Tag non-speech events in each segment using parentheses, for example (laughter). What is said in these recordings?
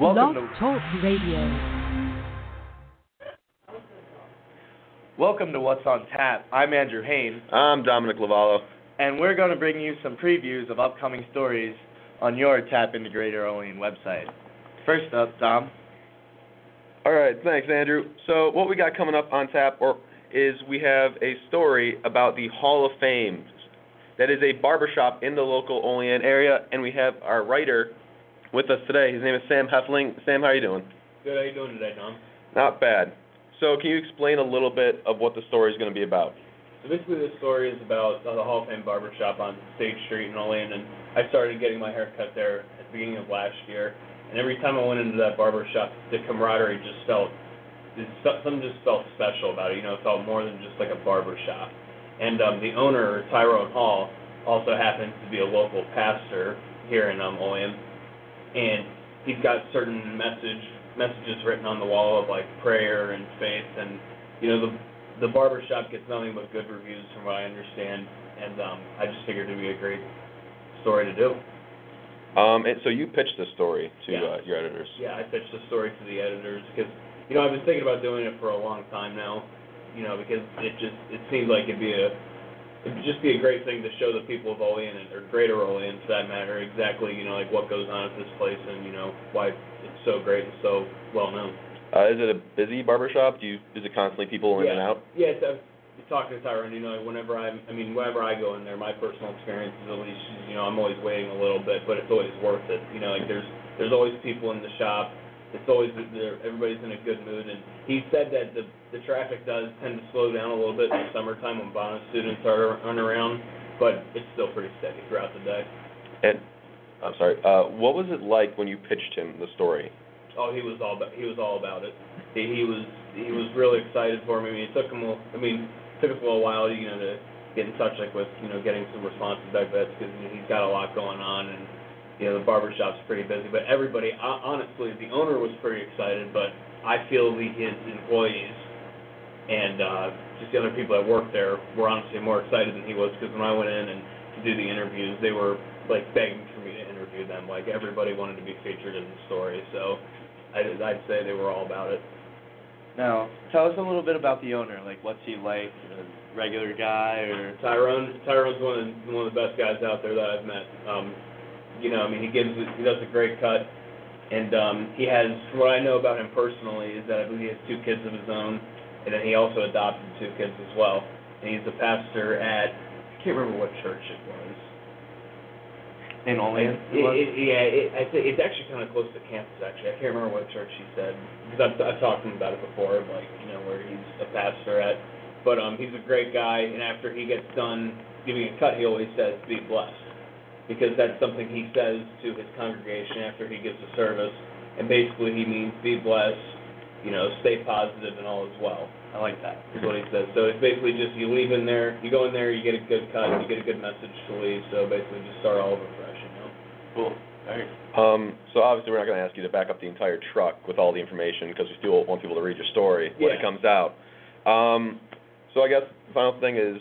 Welcome Blog to Talk Radio. Welcome to What's on Tap. I'm Andrew Hayn, I'm Dominic LoVallo. and we're going to bring you some previews of upcoming stories on your TAPinto Greater Olean website. First up, Dom. All right, thanks, Andrew. So what we got coming up on tap or is we have a story about the Hall of Fame. That is a barbershop in the local Olean area, and we have our writer with us today. His name is Sam Heffling. Sam, how are you doing? Good. How are you doing today, Tom? Not bad. So can you explain a little bit of what the story is going to be about? So basically, this story is about the Hall of Fame barbershop on State Street in Olean, and I started getting my hair cut there at the beginning of last year. And every time I went into that barbershop, the camaraderie just felt something just felt special about it. You know, it felt more than just like a barbershop. And um, the owner, Tyrone Hall, also happens to be a local pastor here in um, Olean, and he's got certain message messages written on the wall of like prayer and faith, and you know the the barbershop gets nothing but good reviews from what I understand, and um, I just figured it'd be a great story to do. Um, and so you pitched this story to Yeah. uh, your editors. Yeah, I pitched the story to the editors because you know I've been thinking about doing it for a long time now, you know because it just it seemed like it'd be a it'd just be a great thing to show the people of Olean and or Greater Olean for that matter exactly you know like what goes on at this place and you know why it's so great and so well known. Uh, is it a busy barbershop? Do you is it constantly people in yeah. and out? Yeah, it's, talking to Tyrone, you know, whenever I'm, I mean, whenever I go in there, my personal experience is at least, you know, I'm always waiting a little bit, but it's always worth it. You know, like there's, there's always people in the shop. It's always, everybody's in a good mood, and he said that the, the traffic does tend to slow down a little bit in the summertime when bonus students are, aren't around, but it's still pretty steady throughout the day. And I'm sorry. Uh, what was it like when you pitched him the story? Oh, he was all about he was all about it. He, he was he was really excited for me. I mean, it took him a, I mean, it took us a little while, you know, to get in touch like with you know getting some responses back that's because you know, he's got a lot going on and you know the barbershop's pretty busy. But everybody, honestly, the owner was pretty excited, but I feel the his employees and uh, just the other people that work there were honestly more excited than he was because when I went in and to do the interviews, they were like begging for me to interview them. Like everybody wanted to be featured in the story, so I'd, I'd say they were all about it. Now, tell us a little bit about the owner. Like, what's he like? A regular guy or? Tyrone, Tyrone's one of the, one of the best guys out there that I've met. Um, you know, I mean, he gives he does a great cut, and um, he has what I know about him personally is that I believe he has two kids of his own, and then he also adopted two kids as well. And he's a pastor at I can't remember what church it was. In Olean? It, it, yeah, it, I think it's actually kind of close to campus. Actually, I can't remember what church he said because I've, I've talked to him about it before, like you know where he's a pastor at. But um, he's a great guy, and after he gets done giving a cut, he always says, "Be blessed," because that's something he says to his congregation after he gives a service, and basically he means be blessed, you know, stay positive, and all is well. I like that. Is what he says. So it's basically just you leave in there, you go in there, you get a good cut, you get a good message to leave. So basically, just start all over fresh, you know. Cool. All right. Um, so obviously we're not going to ask you to back up the entire truck with all the information because we still want people to read your story when it comes out. Um, so I guess the final thing is,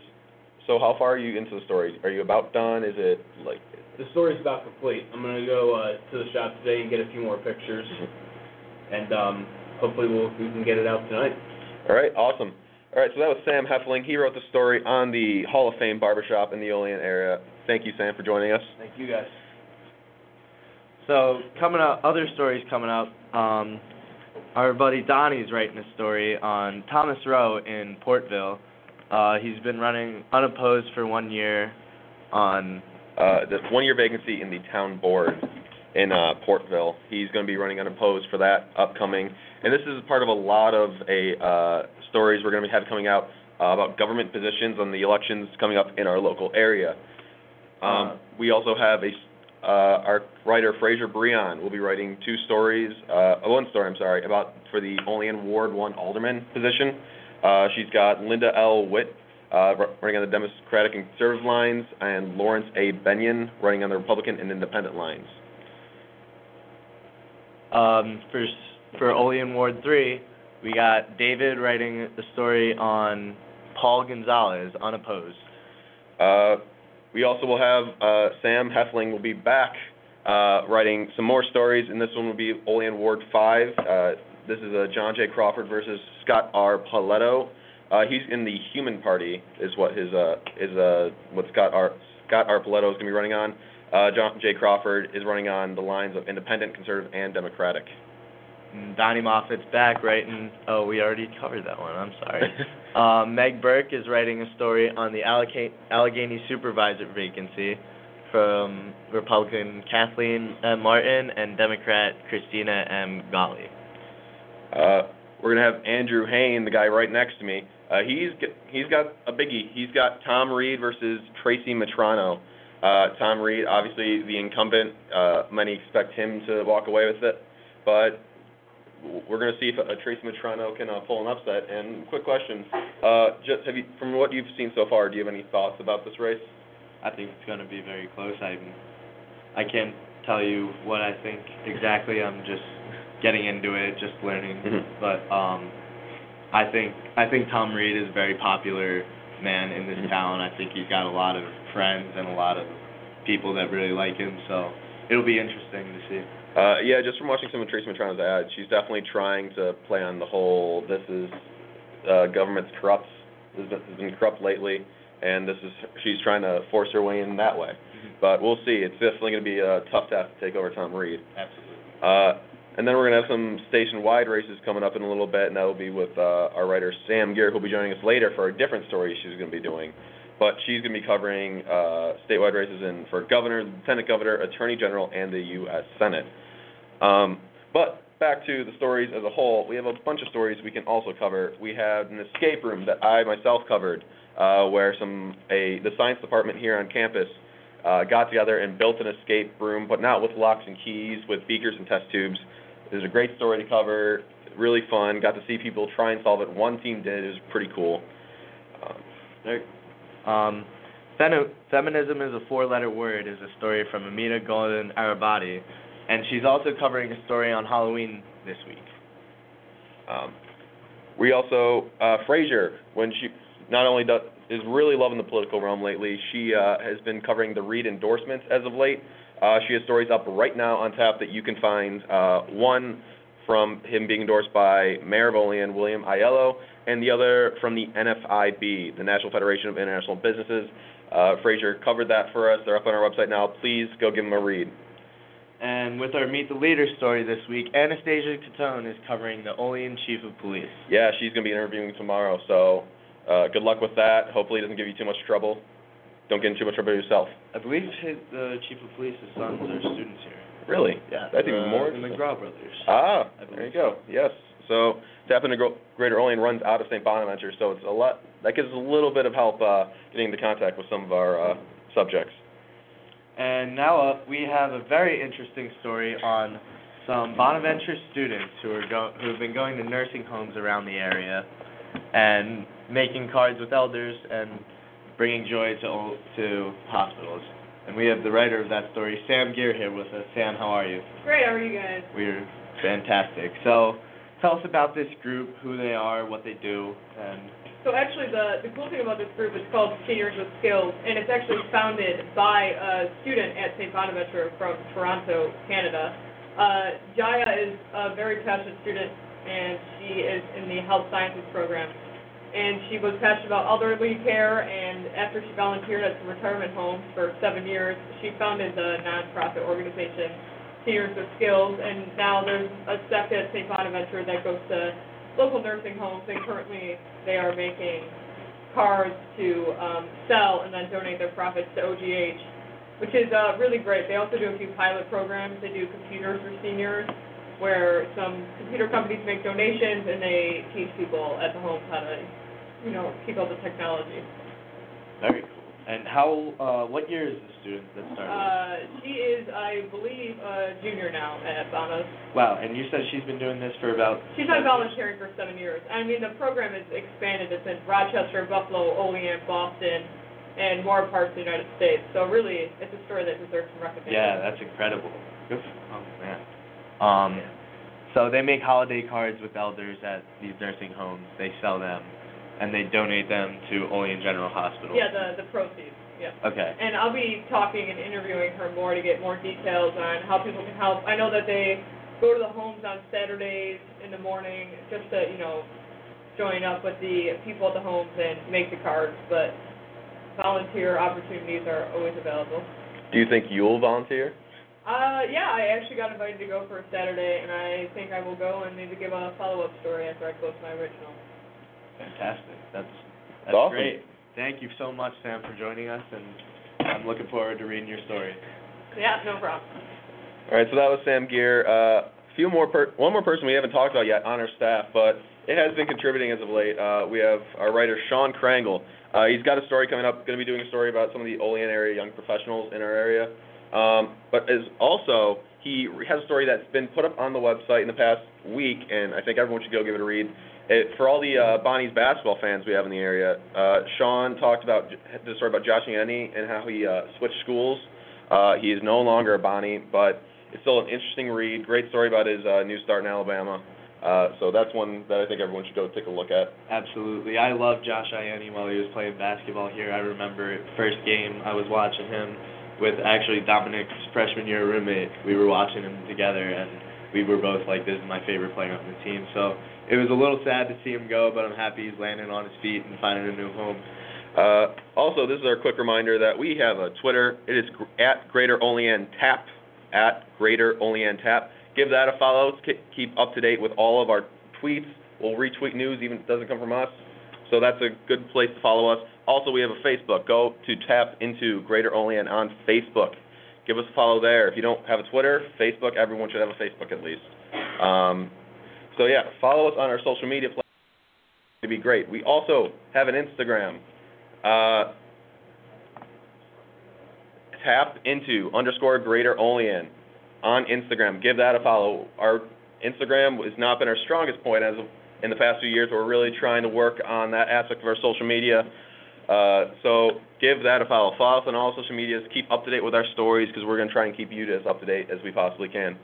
so how far are you into the story? Are you about done? Is it like, The story's about complete. I'm gonna go uh, to the shop today and get a few more pictures, and um, hopefully we'll we can get it out tonight. all right, awesome. All right, so that was Sam Heffling. He wrote the story on the Hall of Fame barbershop in the Olean area. Thank you, Sam, for joining us. Thank you guys. So coming up, other stories coming up. Um, our buddy Donnie's writing a story on Thomas Rowe in Portville. Uh, he's been running unopposed for one year on uh, the one-year vacancy in the town board in uh, Portville. He's going to be running unopposed for that upcoming, and this is part of a lot of a uh, stories we're going to have coming out uh, about government positions on the elections coming up in our local area. Um, Uh, we also have a uh, our writer Fraser Breon will be writing two stories, uh, one story I'm sorry, about for the Olean Ward One alderman position. Uh, she's got Linda L. Witt running on the Democratic and Conservative lines, and Lawrence A. Benyon running on the Republican and Independent lines. um, for for Olean Ward three. We got David writing a story on Paul Gonzalez unopposed. Uh, we also will have uh, Sam Heffling will be back uh, writing some more stories, and this one will be Olean Ward 5. Uh, this is uh, John J. Crawford versus Scott R. Paletto. Uh, he's in the Human Party, is what his uh, is uh, what Scott R. Scott R. Paletto is going to be running on. Uh, John J. Crawford is running on the lines of Independent, Conservative, and Democratic. And Donnie Moffitt's back writing. Oh, we already covered that one. I'm sorry. um, (laughs) Meg Burke is writing a story on the Allegany supervisor vacancy from Republican Kathleen M. Martin and Democrat Christina M. Golly. Uh, we're gonna have Andrew Hayn, the guy right next to me. Uh, he's he's got a biggie. He's got Tom Reed versus Tracy Mitrano. Uh, Tom Reed, obviously the incumbent. Uh, many expect him to walk away with it, but we're gonna see if uh, Tracy Mitrano can uh, pull an upset. And quick question: uh, just have you, from what you've seen so far, do you have any thoughts about this race? I think it's going to be very close. I I can't tell you what I think exactly. I'm just getting into it, just learning. Mhm. But um, I think I think Tom Reed is a very popular man in this Mhm. town. I think he's got a lot of friends and a lot of people that really like him. So it'll be interesting to see. Uh, yeah, just from watching some of Tracy Mitrano's ads, she's definitely trying to play on the whole "this is uh, government's corrupt, has been, has been corrupt lately," and this is she's trying to force her way in that way. But we'll see. It's definitely going to be a tough task to take over Tom Reed. Absolutely. Uh, and then we're going to have some station-wide races coming up in a little bit, and that will be with uh, our writer Sam Gear, who'll be joining us later for a different story she's going to be doing. But she's going to be covering uh, statewide races in for governor, lieutenant governor, attorney general, and the U.S. Senate. Um, but back to the stories as a whole, we have a bunch of stories we can also cover. We have an escape room that I myself covered, uh, where some a the science department here on campus uh, got together and built an escape room, but not with locks and keys, with beakers and test tubes. It was a great story to cover, really fun. Got to see people try and solve it. One team did. It was pretty cool. Um, There, um, femi- feminism is a four-letter word is a story from Amina Golden Arabati, and she's also covering a story on Halloween this week. Um, we also uh, Frasier, when she not only does, is really loving the political realm lately, she uh, has been covering the Reed endorsements as of late. Uh, she has stories up right now on tap that you can find. Uh, one from him being endorsed by Mayor of Olean, William Aiello, and the other from the NFIB, the National Federation of International Businesses. Uh, covered that for us. They're up on our website now. Please go give them a read. And with our Meet the Leader story this week, Anastasia Catone is covering the Olean Chief of Police. Yeah, she's going to be interviewing tomorrow, so uh, good luck with that. Hopefully, it doesn't give you too much trouble. Don't get in too much trouble yourself. I believe the Chief of Police's sons are students here. Really? Yeah, That's even more The. McGraw brothers. Ah, there you go. Yes. So TAPinto Greater Olean runs out of St. Bonaventure, so it's a lot. That gives us a little bit of help uh, getting into contact with some of our uh, subjects. And now uh, we have a very interesting story on some Bonaventure students who are go- who have been going to nursing homes around the area and making cards with elders and bringing joy to to hospitals. And we have the writer of that story, Sam Gear, here with us. Sam, how are you? Great, how are you guys? We're fantastic. So, tell us about this group, who they are, what they do, and So actually, the, the cool thing about this group is called Seniors with Skills, and it's actually founded by a student at St. Bonaventure from Toronto, Canada. Uh, Jaya is a very passionate student, and she is in the health sciences program. And she was passionate about elderly care, and after she volunteered at some retirement homes for seven years, she founded the nonprofit organization Seniors with Skills, and now there's a sector at St. Bonaventure that goes to local nursing homes, and currently they are making cards to um, sell and then donate their profits to OGH, which is uh, really great. They also do a few pilot programs. They do computers for seniors, where some computer companies make donations and they teach people at the homes how to, you know, keep up with technology. very cool. And how, uh, what year is the student that started? Uh, she is, I believe, a junior now at Bonos. wow, and you said she's been doing this for about. She's been volunteering for seven years. I mean, the program is expanded. It's in Rochester, Buffalo, Olean, Boston, and more parts of the United States. So really, it's a story that deserves some recognition. Yeah, that's incredible. Good. Oh man. Um, so they make holiday cards with elders at these nursing homes. They sell them, and they donate them to Olean General Hospital. Yeah, the the proceeds. yeah. Okay. And I'll be talking and interviewing her more to get more details on how people can help. I know that they go to the homes on Saturdays in the morning just to, you know, join up with the people at the homes and make the cards, but volunteer opportunities are always available. Do you think you'll volunteer? Uh, yeah, I actually got invited to go for a Saturday, and I think I will go and maybe give a follow-up story after I post my original. Fantastic. That's that's awesome. great. Thank you so much, Sam, for joining us, and I'm looking forward to reading your story. Yeah, no problem. All right, so that was Sam Gear. Uh, few more per- one more person we haven't talked about yet on our staff, but it has been contributing as of late. Uh, we have our writer Sean Krangle. Uh, he's got a story coming up. Going to be doing a story about some of the Olean area young professionals in our area. Um, but is also he has a story that's been put up on the website in the past week, and I think everyone should go give it a read. It, for all the uh, Bonnie's basketball fans we have in the area, uh, Sean talked about the story about Josh Yanni and how he uh, switched schools. Uh, he is no longer a Bonnie, but it's still an interesting read. Great story about his uh, new start in Alabama. Uh, so that's one that I think everyone should go take a look at. Absolutely. I loved Josh Ianni while he was playing basketball here. I remember first game I was watching him with actually Dominic's freshman year roommate. We were watching him together and we were both like, this is my favorite player on the team. So it was a little sad to see him go, but I'm happy he's landing on his feet and finding a new home. Uh, also, this is our quick reminder that we have a Twitter. It is at Greater Olean Tap, at Greater Olean Tap. Give that a follow keep up to date with all of our tweets. We'll retweet news even if it doesn't come from us. So that's a good place to follow us. Also, we have a Facebook. Go to TAPinto Greater Olean on Facebook. Give us a follow there. If you don't have a Twitter, Facebook, everyone should have a Facebook at least. Um, so yeah, follow us on our social media platforms. It'd be great. We also have an Instagram. Uh, tap into underscore Greater Olean on Instagram. Give that a follow. Our Instagram has not been our strongest point as of in the past few years. We're really trying to work on that aspect of our social media. Uh, so give that a follow. Follow us on all social medias. Keep up to date with our stories because we're going to try and keep you as up to date as we possibly can.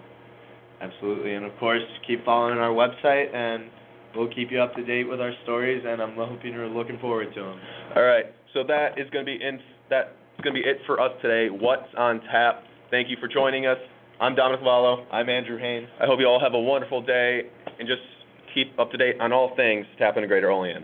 Absolutely. And of course, keep following our website and we'll keep you up to date with our stories and I'm hoping you're looking forward to them. All right. So that is going to be in that's going to be it for us today. What's on tap? Thank you for joining us. I'm Dominic Vallo. I'm Andrew Haynes. I hope you all have a wonderful day and just keep up to date on all things TAPinto Greater Olean.